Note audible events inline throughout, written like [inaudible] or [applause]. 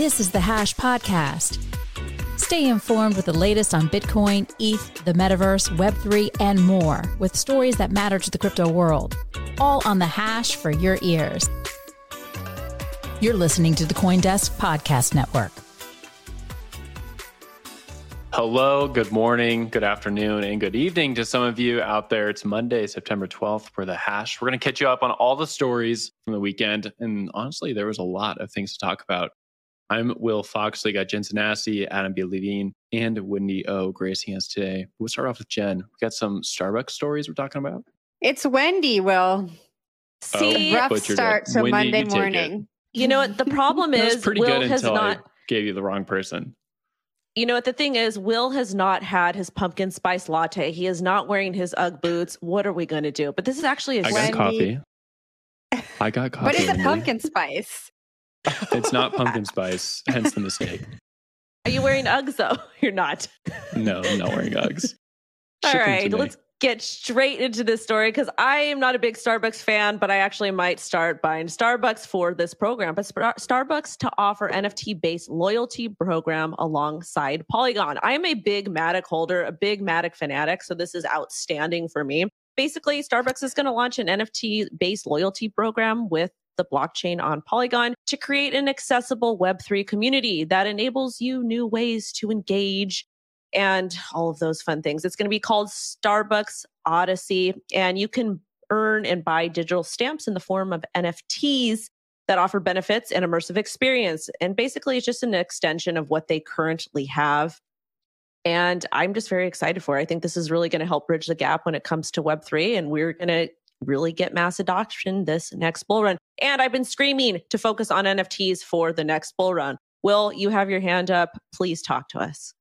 This is the Hash Podcast. Stay informed with the latest on Bitcoin, ETH, the metaverse, Web3, and more with stories that matter to the crypto world. All on the Hash for your ears. You're listening to the Coindesk Podcast Network. Hello, good morning, good afternoon, and good evening to some of you out there. It's Monday, September 12th for the hash. We're going to catch you up on all the stories from the weekend. And honestly, there was a lot of things to talk about. I'm Will Foxley, got Jen Sanasie, Adam B. Levine, and Wendy O. gracing us today. We'll start off with Jen. We got some Starbucks stories we're talking about. It's Wendy, Will. Oh, See, Oh, Rough start to Wendy, Monday you take it. morning. you know what? The [laughs] problem is pretty Will good has until not. I gave you the wrong person. You know what? The thing is, Will has not had his pumpkin spice latte. He is not wearing his UGG boots. What are we going to do? But this is actually a I got coffee. I got coffee. What is a pumpkin spice? It's not pumpkin spice, hence the mistake. Are you wearing Uggs though? [laughs] You're not. No, I'm not wearing Uggs. [laughs] All Ship them to right, let's get straight into this story because I am not a big Starbucks fan, but I actually might start buying Starbucks for this program. But Star- Starbucks to offer NFT based loyalty program alongside Polygon. I am a big Matic holder, a big Matic fanatic, so this is outstanding for me. Basically, Starbucks is going to launch an NFT based loyalty program with the blockchain on Polygon to create an accessible Web3 community that enables you new ways to engage and all of those fun things. It's going to be called Starbucks Odyssey, and you can earn and buy digital stamps in the form of NFTs that offer benefits and immersive experience. And basically, it's just an extension of what they currently have. And I'm just very excited for it. I think this is really going to help bridge the gap when it comes to Web3, and we're going to really get mass adoption this next bull run. And I've been screaming to focus on NFTs for the next bull run. Will, you have your hand up. Please talk to us.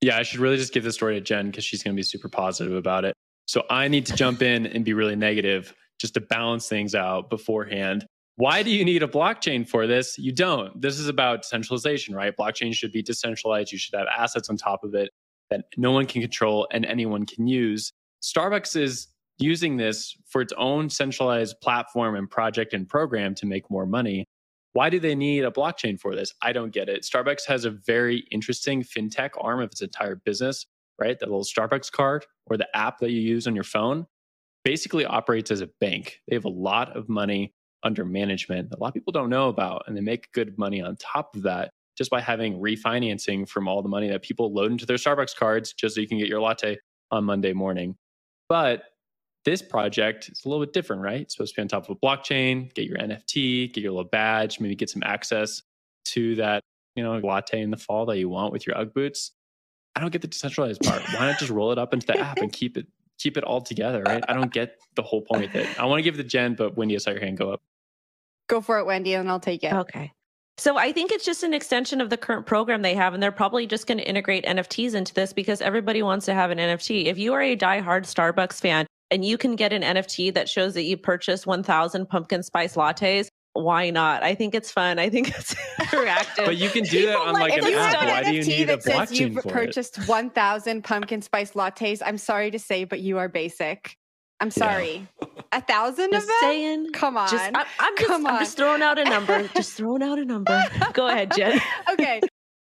Yeah, I should really just give this story to Jen because she's going to be super positive about it. So I need to jump in and be really negative just to balance things out beforehand. Why do you need a blockchain for this? You don't. This is about decentralization, right? Blockchain should be decentralized. You should have assets on top of it that no one can control and anyone can use. Starbucks is using this for its own centralized platform and project and program to make more money. Why do they need a blockchain for this? I don't get it. Starbucks has a very interesting fintech arm of its entire business, right? That little Starbucks card or the app that you use on your phone basically operates as a bank. They have a lot of money under management that a lot of people don't know about, and they make good money on top of that just by having refinancing from all the money that people load into their Starbucks cards just so you can get your latte on Monday morning. But this project is a little bit different, right? It's supposed to be on top of a blockchain, get your NFT, get your little badge, maybe get some access to that, you know, latte in the fall that you want with your UGG boots. I don't get the decentralized part. Why not just roll it up into the app and keep it keep it all together, right? I don't get the whole point of it. I want to give it to Jen, but Wendy, I saw your hand go up. Go for it, Wendy, and I'll take it. Okay. So I think it's just an extension of the current program they have, and they're probably just going to integrate NFTs into this because everybody wants to have an NFT. If you are a diehard Starbucks fan and you can get an NFT that shows that you purchased 1,000 pumpkin spice lattes, why not? I think it's fun. I think it's [laughs] interactive. But you can do that People on like like If an you it. app. have Why an do you NFT need a that says blockchain you've for it? purchased 1,000 pumpkin spice lattes, I'm sorry to say, but you are basic. I'm sorry. A thousand Just of them? saying. Come on. Just, I, I'm just, Come I'm just throwing out a number. [laughs] just throwing out a number. Go ahead, Jen. [laughs] okay.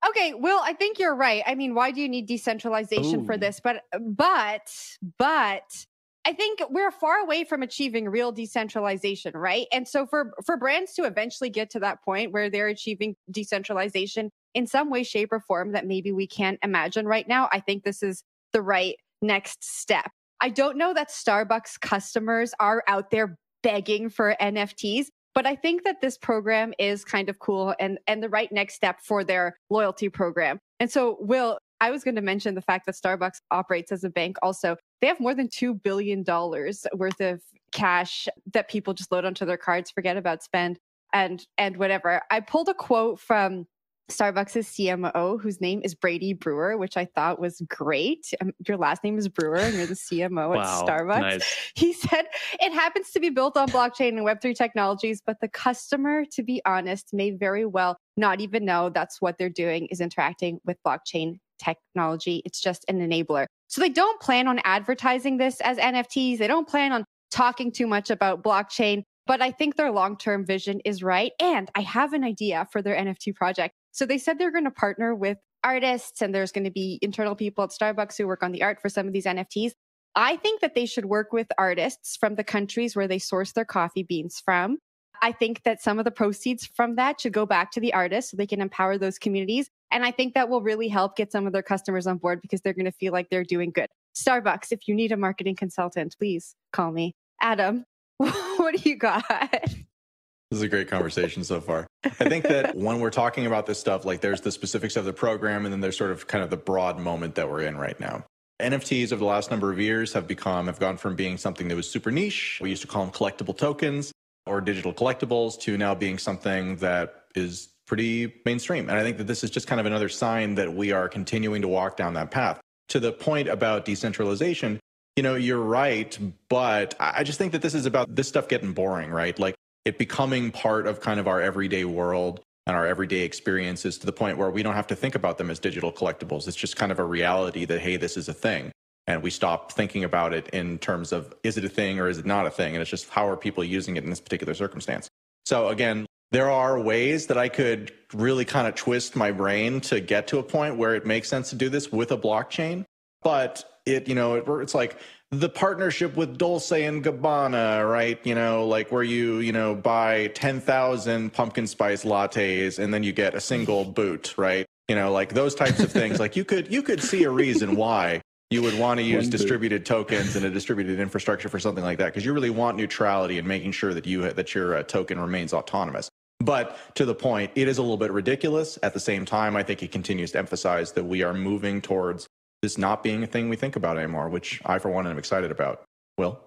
Okay, Will, I think you're right. I mean, why do you need decentralization for this? But but but I think we're far away from achieving real decentralization, right? And so for for brands to eventually get to that point where they're achieving decentralization in some way shape or form that maybe we can't imagine right now, I think this is the right next step. I don't know that Starbucks customers are out there begging for NFTs, but I think that this program is kind of cool and and the right next step for their loyalty program. And so, Will, I was going to mention the fact that Starbucks operates as a bank. Also, they have more than two billion dollars worth of cash that people just load onto their cards, forget about spend, and and whatever. I pulled a quote from Starbucks' CMO, whose name is Brady Brewer, which I thought was great. Um, your last name is Brewer, and you're the CMO wow. at Starbucks. Nice. [laughs] He said it happens to be built on blockchain and Web3 technologies, but the customer, to be honest, may very well not even know that's what they're doing is interacting with blockchain technology. It's just an enabler. So they don't plan on advertising this as NFTs. They don't plan on talking too much about blockchain, but I think their long term vision is right. And I have an idea for their NFT project. So they said they're going to partner with artists and there's going to be internal people at Starbucks who work on the art for some of these NFTs. I think that they should work with artists from the countries where they source their coffee beans from. I think that some of the proceeds from that should go back to the artists so they can empower those communities. And I think that will really help get some of their customers on board because they're going to feel like they're doing good. Starbucks, if you need a marketing consultant, please call me. Adam, [laughs] what do you got? This is a great conversation so far. I think that [laughs] when we're talking about this stuff, like there's the specifics of the program, and then there's sort of kind of the broad moment that we're in right now. NFTs over the last number of years have become, have gone from being something that was super niche. We used to call them collectible tokens or digital collectibles to now being something that is pretty mainstream. And I think that this is just kind of another sign that we are continuing to walk down that path. To the point about decentralization, you know, you're right, but I just think that this is about this stuff getting boring, right? Like it becoming part of kind of our everyday world and our everyday experiences to the point where we don't have to think about them as digital collectibles. It's just kind of a reality that, hey, this is a thing. And we stop thinking about it in terms of is it a thing or is it not a thing? And it's just how are people using it in this particular circumstance? So again, there are ways that I could really kind of twist my brain to get to a point where it makes sense to do this with a blockchain. But it, you know, it, it's like the partnership with Dolce and Gabbana, right? You know, like where you, you know, buy 10,000 pumpkin spice lattes and then you get a single [laughs] boot, right? You know, like those types of things. Like you could, you could see a reason why you would want to [laughs] use distributed tokens and a distributed infrastructure for something like that because you really want neutrality and making sure that you that your uh, token remains autonomous. But to the point, it is a little bit ridiculous. At the same time, I think it continues to emphasize that we are moving towards this not being a thing we think about anymore, which I, for one, am excited about. Will?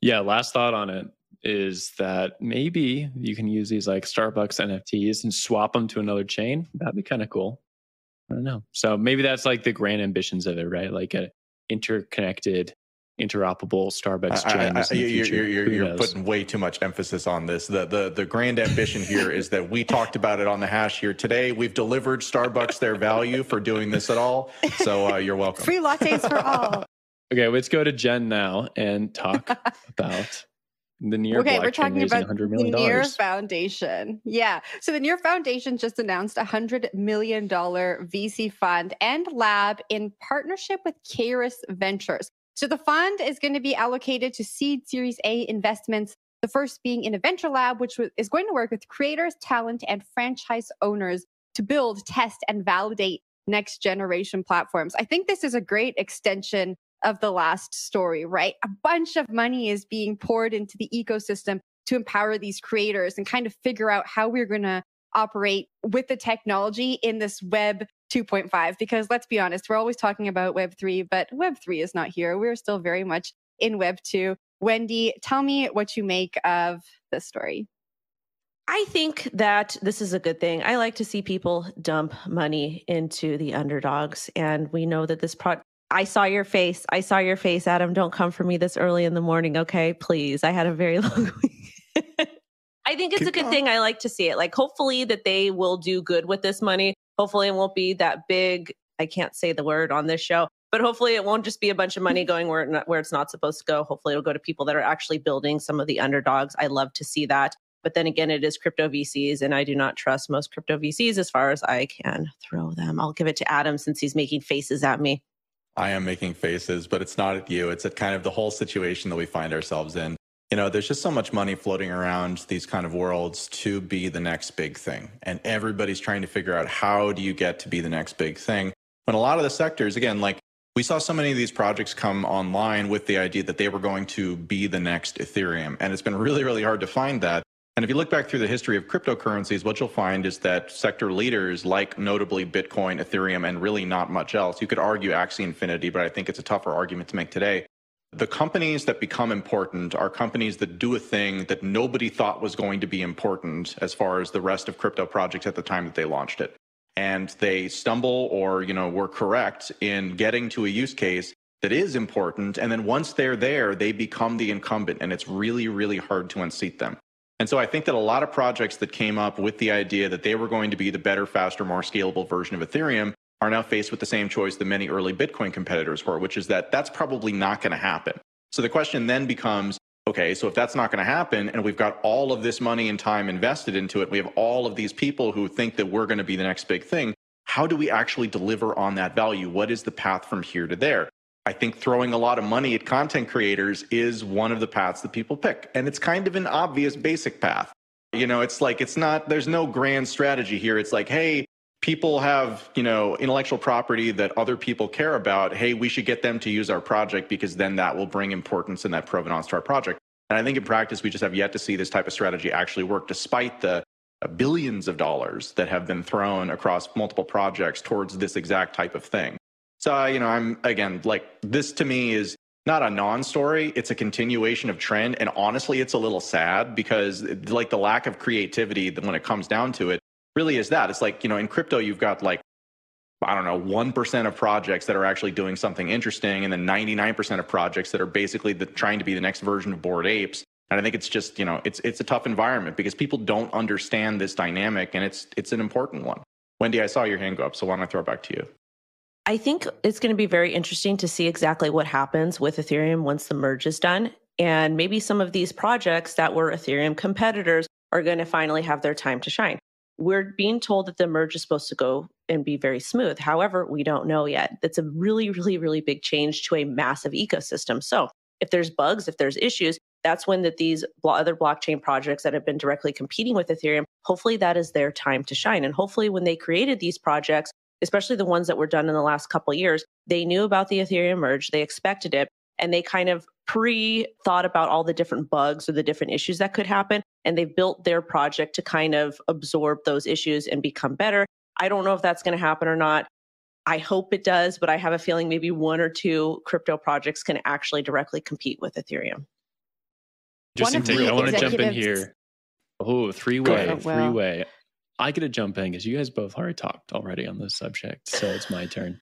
Yeah, last thought on it is that maybe you can use these like Starbucks NFTs and swap them to another chain. That'd be kind of cool. I don't know. So maybe that's like the grand ambitions of it, right? Like a interconnected, interoperable Starbucks I- I- I- you're you're, you're, you're putting way too much emphasis on this. The, the, the grand ambition here is that we talked about it on the hash here today. We've delivered Starbucks their value for doing this at all. So uh, you're welcome. Free lattes for all. Okay, let's go to Jen now and talk [laughs] about the near okay, we're talking about the. Near Foundation. Yeah. So the Near Foundation just announced a $100 million VC fund and lab in partnership with Caerus Ventures. So the fund is going to be allocated to seed Series A investments. The first being in a venture lab, which is going to work with creators, talent, and franchise owners to build, test, and validate next generation platforms. I think this is a great extension of the last story, right? A bunch of money is being poured into the ecosystem to empower these creators and kind of figure out how we're going to operate with the technology in this web 2.5 because let's be honest we're always talking about web 3 but web 3 is not here we're still very much in web 2 wendy tell me what you make of this story I think that this is a good thing. I like to see people dump money into the underdogs. And we know that this pro I saw your face. I saw your face, Adam. Don't come for me this early in the morning, okay? Please. I had a very [laughs] long week. I think it's Keep a good going. thing. I like to see it. Like, hopefully, that they will do good with this money. Hopefully, it won't be that big. I can't say the word on this show, But hopefully, it won't just be a bunch of money mm-hmm. going where, it, where it's not supposed to go. Hopefully, it'll go to people that are actually building some of the underdogs. I love to see that. But then again, it is crypto VCs, and I do not trust most crypto VCs as far as I can throw them. I'll give it to Adam since he's making faces at me. I am making faces, but it's not at you. It's at kind of the whole situation that we find ourselves in. You know, there's just so much money floating around these kind of worlds to be the next big thing. And everybody's trying to figure out how do you get to be the next big thing. When a lot of the sectors, again, like we saw so many of these projects come online with the idea that they were going to be the next Ethereum. And it's been really, really hard to find that. And if you look back through the history of cryptocurrencies, what you'll find is that sector leaders like notably Bitcoin, Ethereum, and really not much else. You could argue Axie Infinity, but I think it's a tougher argument to make today. The companies that become important are companies that do a thing that nobody thought was going to be important as far as the rest of crypto projects at the time that they launched it. And they stumble or, you know, were correct in getting to a use case that is important. And then once they're there, they become the incumbent and it's really, really hard to unseat them. And so I think that a lot of projects that came up with the idea that they were going to be the better, faster, more scalable version of Ethereum are now faced with the same choice that many early Bitcoin competitors were, which is that that's probably not going to happen. So the question then becomes okay, so if that's not going to happen and we've got all of this money and time invested into it, we have all of these people who think that we're going to be the next big thing, how do we actually deliver on that value? What is the path from here to there? I think throwing a lot of money at content creators is one of the paths that people pick. And it's kind of an obvious basic path. You know, it's like, it's not, there's no grand strategy here. It's like, hey, people have, you know, intellectual property that other people care about. Hey, we should get them to use our project because then that will bring importance and that provenance to our project. And I think in practice, we just have yet to see this type of strategy actually work, despite the billions of dollars that have been thrown across multiple projects towards this exact type of thing. So, uh, you know, I'm again, like this to me is not a non-story it's a continuation of trend and honestly it's a little sad because like the lack of creativity when it comes down to it really is that it's like you know in crypto you've got like i don't know 1% of projects that are actually doing something interesting and then 99% of projects that are basically the, trying to be the next version of bored apes and i think it's just you know it's it's a tough environment because people don't understand this dynamic and it's it's an important one wendy i saw your hand go up so why don't i throw it back to you I think it's going to be very interesting to see exactly what happens with Ethereum once the merge is done. And maybe some of these projects that were Ethereum competitors are going to finally have their time to shine. We're being told that the merge is supposed to go and be very smooth. However, we don't know yet. That's a really, really, really big change to a massive ecosystem. So if there's bugs, if there's issues, that's when that these other blockchain projects that have been directly competing with Ethereum, hopefully that is their time to shine. And hopefully when they created these projects, especially the ones that were done in the last couple years, they knew about the Ethereum merge, they expected it, and they kind of pre thought about all the different bugs or the different issues that could happen. And they've built their project to kind of absorb those issues and become better. I don't know if that's going to happen or not. I hope it does, but I have a feeling maybe one or two crypto projects can actually directly compete with Ethereum. Just I want to jump in here. Oh, three way, three way. I get to jump in because you guys both already talked already on this subject. So it's my turn.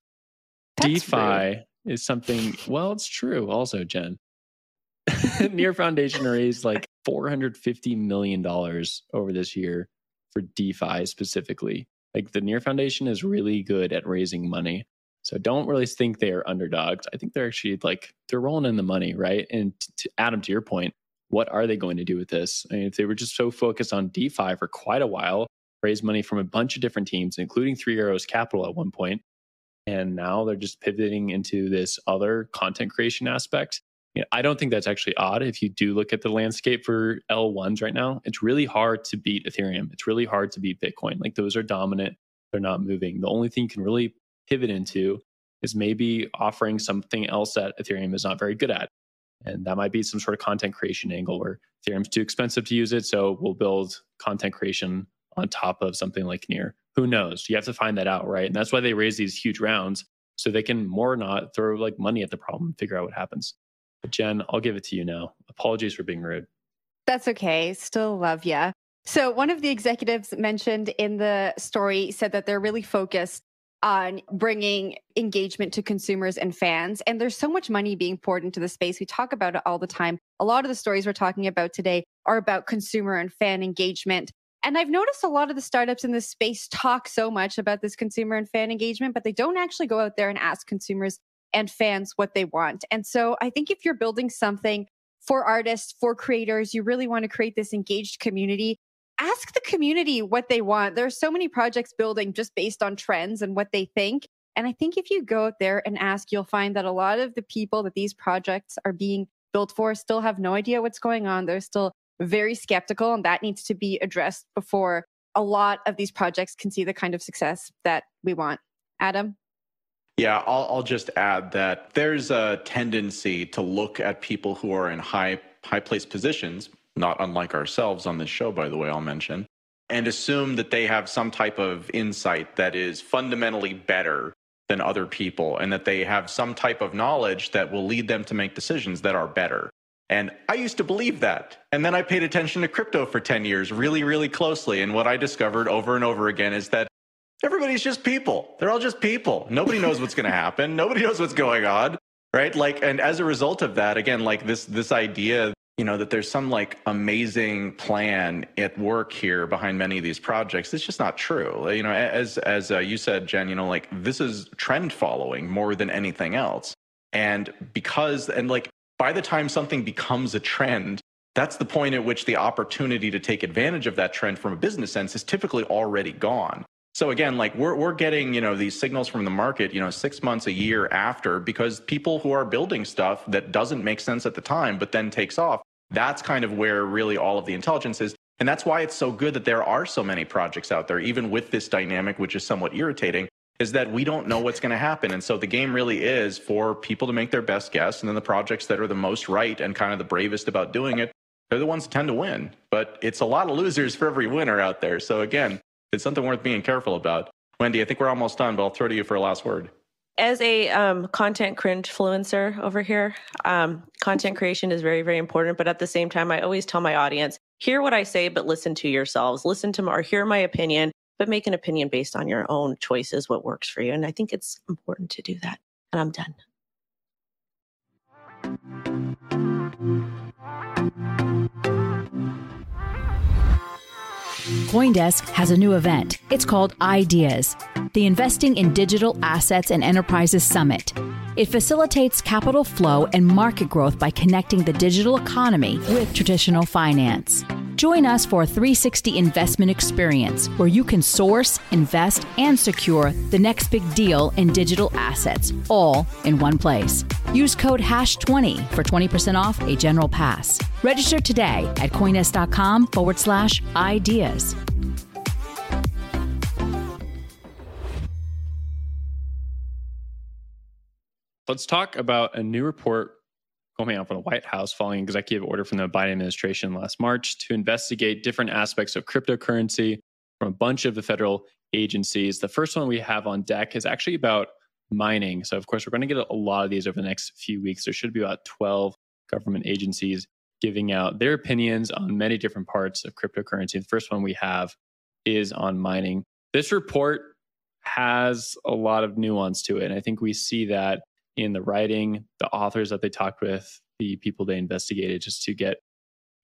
DeFi rude. is something, well, it's true also, Jen. [laughs] Near Foundation raised like $450 million over this year for DeFi specifically. Like the Near Foundation is really good at raising money. So don't really think they are underdogs. I think they're actually like, they're rolling in the money, right? And to Adam, to your point, what are they going to do with this? I mean, if they were just so focused on DeFi for quite a while, raised money from a bunch of different teams, including Three Arrows Capital at one. And now they're just pivoting into this other content creation aspect. I don't think that's actually odd. If you do look at the landscape for L1s right now, it's really hard to beat Ethereum. It's really hard to beat Bitcoin. Like those are dominant, they're not moving. The only thing you can really pivot into is maybe offering something else that Ethereum is not very good at. And that might be some sort of content creation angle where Ethereum's too expensive to use it. So we'll build content creation on top of something like near. Who knows? You have to find that out, right? And that's why they raise these huge rounds so they can more or not throw like money at the problem and figure out what happens. But Jen, I'll give it to you now. Apologies for being rude. That's okay. Still love you. So, one of the executives mentioned in the story said that they're really focused on bringing engagement to consumers and fans. And there's so much money being poured into the space. We talk about it all the time. A lot of the stories we're talking about today are about consumer and fan engagement. And I've noticed a lot of the startups in this space talk so much about this consumer and fan engagement, but they don't actually go out there and ask consumers and fans what they want. And so I think if you're building something for artists, for creators, you really want to create this engaged community. Ask the community what they want. There are so many projects building just based on trends and what they think. And I think if you go out there and ask, you'll find that a lot of the people that these projects are being built for still have no idea what's going on. They're still very skeptical, and that needs to be addressed before a lot of these projects can see the kind of success that we want. Adam? Yeah, I'll, I'll just add that there's a tendency to look at people who are in high high placed positions, not unlike ourselves on this show, by the way, I'll mention, and assume that they have some type of insight that is fundamentally better than other people and that they have some type of knowledge that will lead them to make decisions that are better. And I used to believe that. And then I paid attention to crypto for 10 years really, really closely. And what I discovered over and over again is that everybody's just people. They're all just people. Nobody knows what's going to happen. Nobody knows what's going on. Right. Like, and as a result of that, again, like this, this idea, you know, that there's some like amazing plan at work here behind many of these projects. It's just not true. You know, as, as uh, you said, Jen, you know, like this is trend following more than anything else. And because, and like, by the time something becomes a trend, that's the point at which the opportunity to take advantage of that trend from a business sense is typically already gone. So again, like we're we're getting, you know, these signals from the market, you know, 6 months a year after because people who are building stuff that doesn't make sense at the time but then takes off, that's kind of where really all of the intelligence is. And that's why it's so good that there are so many projects out there even with this dynamic which is somewhat irritating is that we don't know what's going to happen. And so the game really is for people to make their best guess. And then the projects that are the most right and kind of the bravest about doing it, they're the ones that tend to win. But it's a lot of losers for every winner out there. So again, it's something worth being careful about. Wendy, I think we're almost done, but I'll throw to you for a last word. As a um, content cringe influencer over here, um, content creation is very, very important. But at the same time, I always tell my audience, hear what I say, but listen to yourselves. Listen to or hear my opinion but make an opinion based on your own choices, what works for you. And I think it's important to do that. And I'm done. Coindesk has a new event. It's called Ideas, the Investing in Digital Assets and Enterprises Summit. It facilitates capital flow and market growth by connecting the digital economy with traditional finance. Join us for a 360 investment experience where you can source, invest, and secure the next big deal in digital assets, all in one place. Use code HASH20 for 20% off a general pass. Register today at coindesk.com forward slash ideas. Let's talk about a new report coming out from the White House following executive order from the Biden administration last March to investigate different aspects of cryptocurrency from a bunch of the federal agencies. The first one we have on deck is actually about mining. So, of course, we're going to get a lot of these over the next few weeks. There should be about 12 government agencies giving out their opinions on many different parts of cryptocurrency. The first one we have is on mining. This report has a lot of nuance to it. And I think we see that in the writing, the authors that they talked with, the people they investigated, just to get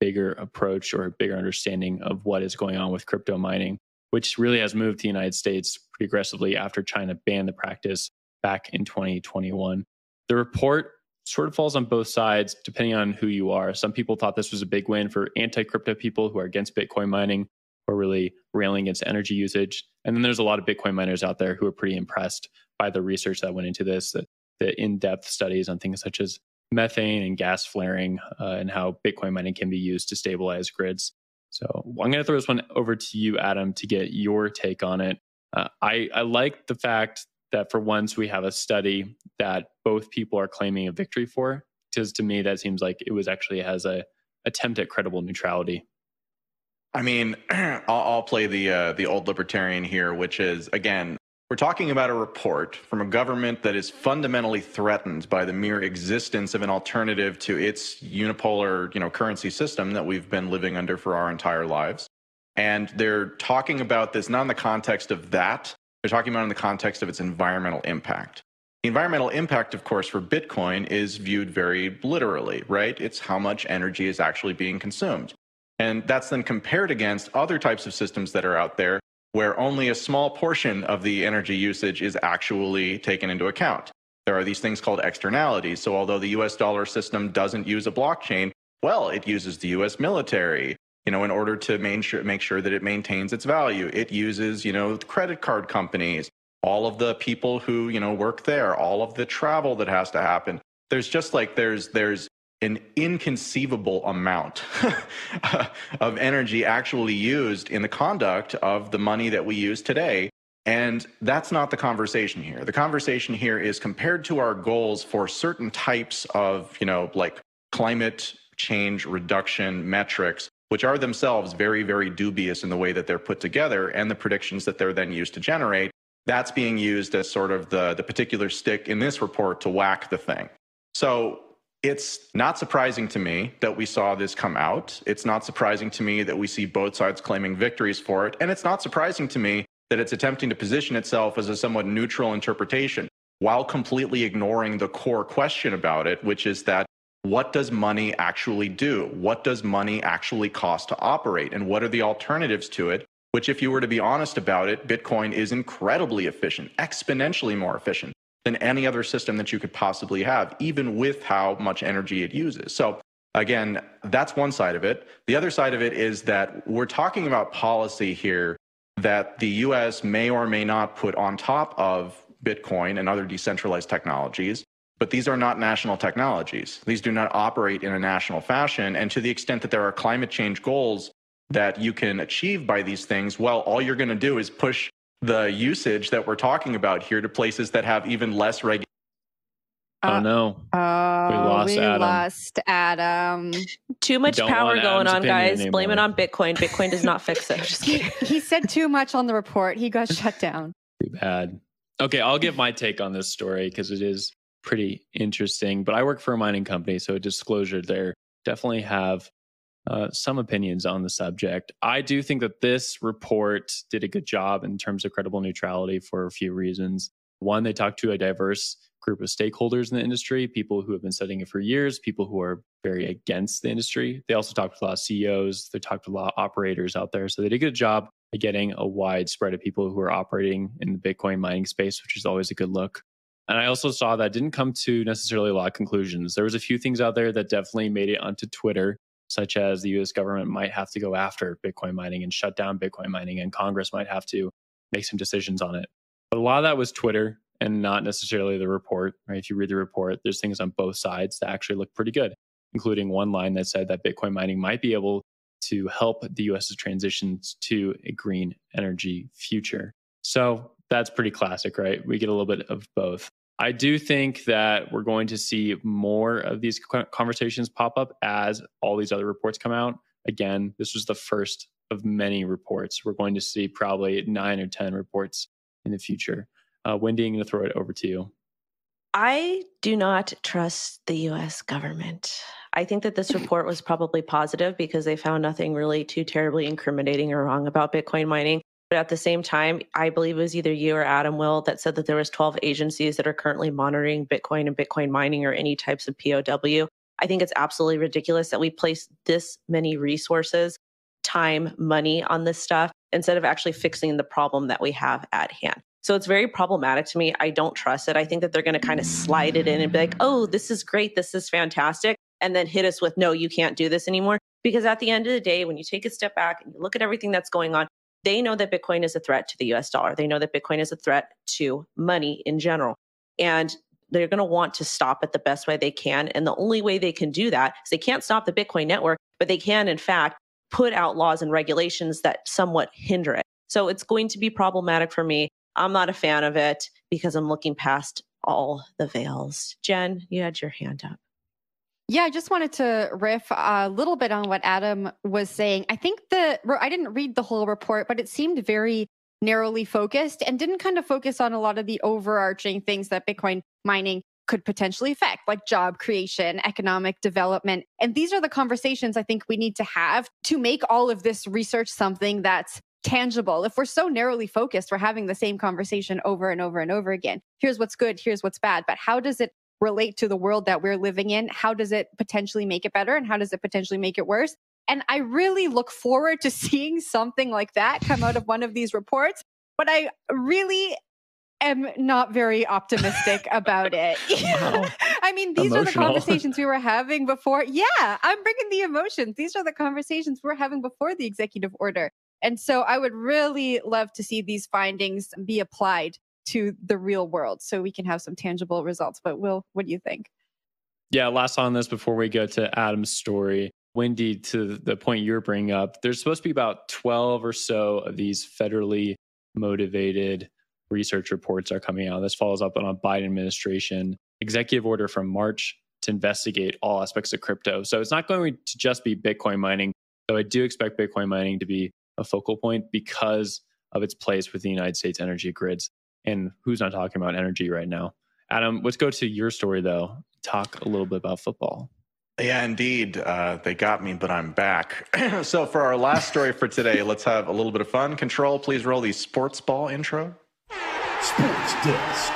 bigger approach or a bigger understanding of what is going on with crypto mining, which really has moved to the United States pretty aggressively after China banned the practice back in 2021. The report sort of falls on both sides depending on who you are. Some people thought this was a big win for anti crypto people who are against Bitcoin mining or really railing against energy usage. And then there's a lot of Bitcoin miners out there who are pretty impressed by the research that went into this, that the in-depth studies on things such as methane and gas flaring uh, and how Bitcoin mining can be used to stabilize grids. So I'm going to throw this one over to you, Adam, to get your take on it. Uh, I, I like the fact that for once we have a study that both people are claiming a victory for, because to me that seems like it was actually has a attempt at credible neutrality. I mean, [clears throat] I'll, play the uh, the old libertarian here, which is again we're talking about a report from a government that is fundamentally threatened by the mere existence of an alternative to its unipolar, you know, currency system that we've been living under for our entire lives. And they're talking about this not in the context of that, they're talking about in the context of its environmental impact. The environmental impact, of course, for Bitcoin is viewed very literally, right? It's how much energy is actually being consumed. And that's then compared against other types of systems that are out there where only a small portion of the energy usage is actually taken into account. There are these things called externalities. So, although the US dollar system doesn't use a blockchain, well, it uses the US military, you know, in order to make sure, make sure that it maintains its value. It uses, you know, credit card companies, all of the people who, you know, work there, all of the travel that has to happen. There's just like, there's, there's, an inconceivable amount [laughs] of energy actually used in the conduct of the money that we use today. And that's not the conversation here. The conversation here is compared to our goals for certain types of, you know, like climate change reduction metrics, which are themselves very, very dubious in the way that they're put together and the predictions that they're then used to generate. That's being used as sort of the, the particular stick in this report to whack the thing. So it's not surprising to me that we saw this come out. It's not surprising to me that we see both sides claiming victories for it. And it's not surprising to me that it's attempting to position itself as a somewhat neutral interpretation while completely ignoring the core question about it, which is that what does money actually do? What does money actually cost to operate? And what are the alternatives to it? Which, if you were to be honest about it, Bitcoin is incredibly efficient, exponentially more efficient than any other system that you could possibly have, even with how much energy it uses. So, again, that's one side of it. The other side of it is that we're talking about policy here that the US may or may not put on top of Bitcoin and other decentralized technologies. But these are not national technologies. These do not operate in a national fashion. And to the extent that there are climate change goals that you can achieve by these things, well, all you're going to do is push the usage that we're talking about here to places that have even less regulation. Uh, oh no. Uh, we lost we Adam. Lost Adam. Too much power going on, guys. Anymore. Blame it on Bitcoin. Bitcoin does not fix it. he, he said too much on the report. He got shut down. Too bad. Okay, I'll give my take on this story because it is pretty interesting. But I work for a mining company, so a disclosure there. Definitely have uh, some opinions on the subject. I do think that this report did a good job in terms of credible neutrality for a few reasons. One, they talked to a diverse group of stakeholders in the industry, people who have been studying it for years, people who are very against the industry. They also talked to a lot of CEOs, they talked to a lot of operators out there. So they did a good job of getting a wide spread of people who are operating in the Bitcoin mining space, which is always a good look. And I also saw that didn't come to necessarily a lot of conclusions. There was a few things out there that definitely made it onto Twitter such as the US government might have to go after Bitcoin mining and shut down Bitcoin mining, and Congress might have to make some decisions on it. But a lot of that was Twitter and not necessarily the report. Right? If you read the report, there's things on both sides that actually look pretty good, including one line that said that Bitcoin mining might be able to help the US's transitions to a green energy future. So that's pretty classic, right? We get a little bit of both. I do think that we're going to see more of these conversations pop up as all these other reports come out. Again, this was the first of many reports. We're going to see probably nine or 10 reports in the future. Uh, Wendy, I'm going to throw it over to you. I do not trust the US government. I think that this [laughs] report was probably positive because they found nothing really too terribly incriminating or wrong about Bitcoin mining. But at the same time, I believe it was either you or Adam Will that said that there was 12 agencies that are currently monitoring Bitcoin and Bitcoin mining or any types of POW. I think it's absolutely ridiculous that we place this many resources, time, money on this stuff instead of actually fixing the problem that we have at hand. So it's very problematic to me. I don't trust it. I think that they're going to kind of slide it in and be like, oh, this is great. This is fantastic. And then hit us with, no, you can't do this anymore. Because at the end of the day, when you take a step back and you look at everything that's going on, they know that Bitcoin is a threat to the US dollar. They know that Bitcoin is a threat to money in general. And they're going to want to stop it the best way they can. And the only way they can do that is they can't stop the Bitcoin network, but they can, in fact, put out laws and regulations that somewhat hinder it. So it's going to be problematic for me. I'm not a fan of it because I'm looking past all the veils. Jen, you had your hand up. Yeah, I just wanted to riff a little bit on what Adam was saying. I think the I didn't read the whole report, but it seemed very narrowly focused and didn't kind of focus on a lot of the overarching things that Bitcoin mining could potentially affect, like job creation, economic development. And these are the conversations I think we need to have to make all of this research something that's tangible. If we're so narrowly focused, we're having the same conversation over and over and over again. Here's what's good, here's what's bad. But how does it relate to the world that we're living in? How does it potentially make it better? And how does it potentially make it worse? And I really look forward to [laughs] seeing something like that come out of one of these reports. But I really am not very optimistic [laughs] about it. [laughs] Wow. I mean, these are the conversations we were having before. Yeah, I'm bringing the emotions. These are the conversations we were having before the executive order. And so I would really love to see these findings be applied to the real world so we can have some tangible results. But Will, what do you think? Yeah, last on this before we go to Adam's story. Wendy, to the point you're bringing up, there's supposed to be about 12 or so of these federally motivated research reports are coming out. This follows up on a Biden administration executive order from March to investigate all aspects of crypto. So it's not going to just be Bitcoin mining, though I do expect Bitcoin mining to be a focal point because of its place with the United States energy grids. And who's not talking about energy right now? Adam, let's go to your story though. Talk a little bit about football. Yeah, indeed. Uh, they got me, but I'm back. [clears throat] so, for our last story for today, [laughs] let's have a little bit of fun. Control, please roll the sports ball intro. Sports Desk.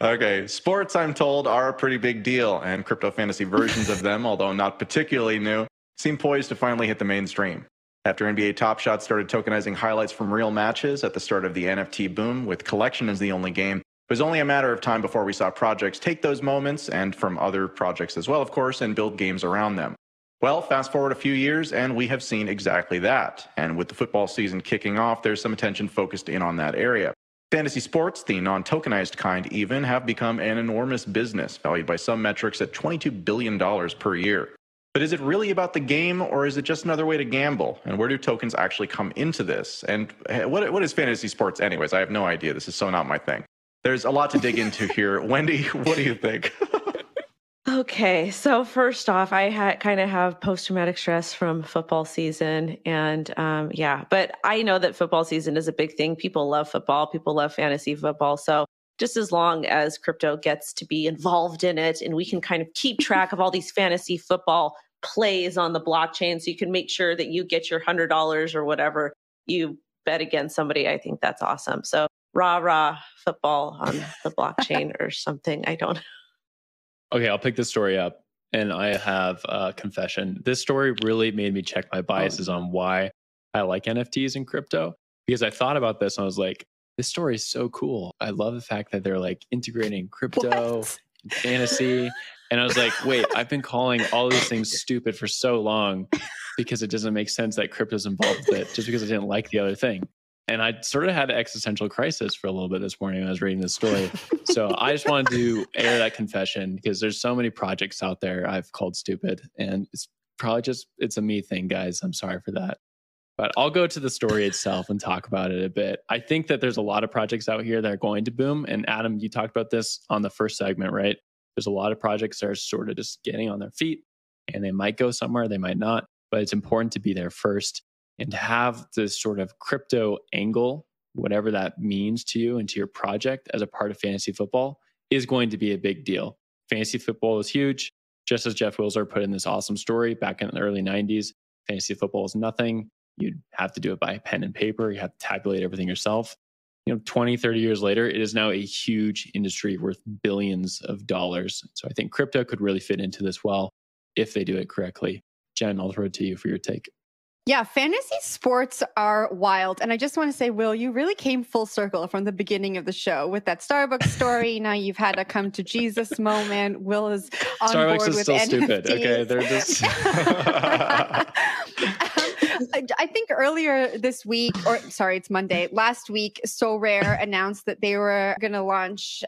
Okay, sports, I'm told, are a pretty big deal, and crypto fantasy versions of them, [laughs] although not particularly new, seem poised to finally hit the mainstream. After NBA Top Shot started tokenizing highlights from real matches at the start of the NFT boom, with collection as the only game, it was only a matter of time before we saw projects take those moments, and from other projects as well, of course, and build games around them. Well, fast forward a few years, and we have seen exactly that. And with the football season kicking off, there's some attention focused in on that area. Fantasy sports, the non tokenized kind even, have become an enormous business, valued by some metrics at $22 billion per year. But is it really about the game, or is it just another way to gamble? And where do tokens actually come into this? And eh, what, what is fantasy sports, anyways? I have no idea. This is so not my thing. There's a lot to dig into [laughs] here. Wendy, what do you think? Okay, so first off, I ha- kind of have post traumatic stress from football season. And um, yeah, but I know that football season is a big thing. People love football, people love fantasy football. So just as long as crypto gets to be involved in it and we can kind of keep [laughs] track of all these fantasy football plays on the blockchain so you can make sure that you get your $100 or whatever you bet against somebody, I think that's awesome. So rah rah football on the blockchain [laughs] or something. I don't Okay, I'll pick this story up. And I have a confession. This story really made me check my oh. biases on why I like NFTs and crypto because I thought about this and I was like, this story is so cool. I love the fact that they're like integrating crypto, What? [laughs] fantasy. And I was like, wait, I've been calling all these things stupid for so long because it doesn't make sense that crypto's involved with it just because I didn't like the other thing. And I sort of had an existential crisis for a little bit this morning when I was reading this story. so I just wanted to air that confession because there's so many projects out there I've called stupid. And it's probably just, it's a me thing, guys. I'm sorry for that. But I'll go to the story itself and talk about it a bit. I think that there's a lot of projects out here that are going to boom. And Adam, you talked about this on the first segment, right? There's a lot of projects that are sort of just getting on their feet and they might go somewhere, they might not, but it's important to be there first and to have this sort of crypto angle, whatever that means to you and to your project as a part of fantasy football is going to be a big deal. Fantasy football is huge. Just as Jeff Wilser put in this awesome story back in the early 90s, fantasy football is nothing. You'd have to do it by pen and paper. You have to tabulate everything yourself. You know, 20, 30 years later, it is now a huge industry worth billions of dollars. So I think crypto could really fit into this well if they do it correctly. Jen, I'll throw it to you for your take. Yeah, fantasy sports are wild. And I just want to say, Will, you really came full circle from the beginning of the show with that Starbucks story. [laughs] now you've had a come to Jesus moment. Will is on Starbucks board is with still NFTs. stupid. Okay, they're just. [laughs] [laughs] I I think earlier this week, or sorry, it's Monday, last week, Sorare [laughs] announced that they were going to launch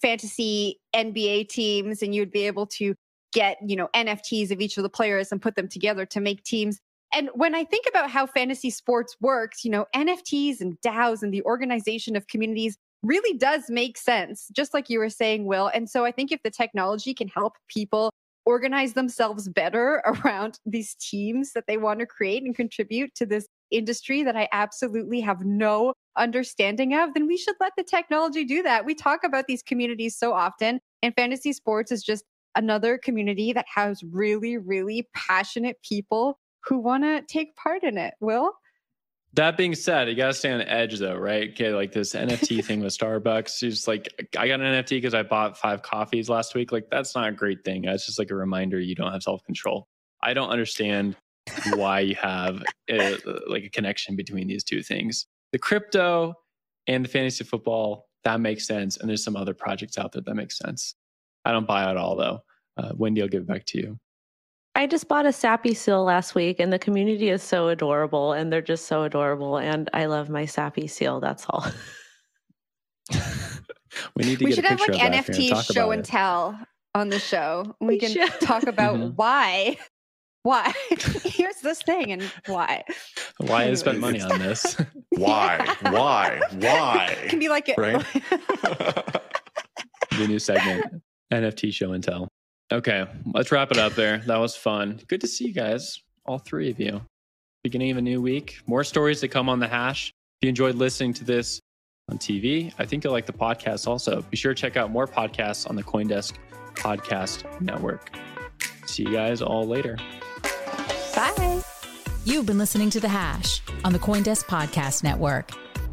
fantasy NBA teams and you'd be able to get, you know, NFTs of each of the players and put them together to make teams. And when I think about how fantasy sports works, you know, NFTs and DAOs and the organization of communities really does make sense, just like you were saying, Will. And so I think if the technology can help people organize themselves better [laughs] around these teams that they want to create and contribute to this industry that I absolutely have no understanding of, then we should let the technology do that. We talk about these communities so often, and fantasy sports is just another community that has really, really passionate people who want to take part in it. Will? That being said, you gotta stay on the edge though, right? Okay, like this [laughs] NFT thing with Starbucks. It's just like I got an NFT because I bought five coffees last week. Like that's not a great thing. That's just like a reminder you don't have self control. I don't understand why you have a, like a connection between these two things. the crypto and the fantasy football, that makes sense. And there's some other projects out there that make sense. I don't buy it all though. Uh, Wendy, I'll give it back to you. I just bought a sappy seal last week, and the community is so adorable, and they're just so adorable, and I love my sappy seal. That's all. [laughs] we need to we get should a have like of that for you NFT show and it. tell on the show. [laughs] We, We can should. talk about Mhm. why. [laughs] Why? Here's this thing and why. Why I spent money on this? Why? Why? It Why? can be like a, Right? the new segment, NFT show and tell. Okay, let's wrap it up there. That was fun. Good to see you guys, all three of you. Beginning of a new week, more stories to come on the hash. If you enjoyed listening to this on TV, I think you'll like the podcast also. Be sure to check out more podcasts on the Coindesk Podcast Network. See you guys all later. Bye. You've been listening to The Hash on the Coindesk Podcast Network.